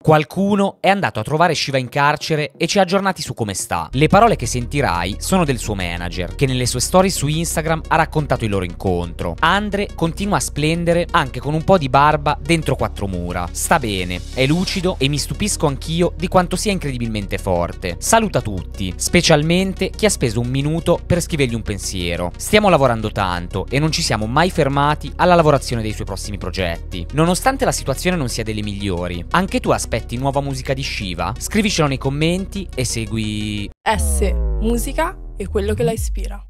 Qualcuno è andato a trovare Shiva in carcere e ci ha aggiornati su come sta. Le parole che sentirai sono del suo manager, che nelle sue storie su Instagram ha raccontato il loro incontro. Andre continua a splendere anche con un po' di barba dentro quattro mura. Sta bene, è lucido e mi stupisco anch'io di quanto sia incredibilmente forte. Saluta tutti, specialmente chi ha speso un minuto per scrivergli un pensiero. Stiamo lavorando tanto e non ci siamo mai fermati alla lavorazione dei suoi prossimi progetti. Nonostante la situazione non sia delle migliori, anche tu aspetti nuova musica di Shiva? Scrivicelo nei commenti e segui S, musica e quello che la ispira.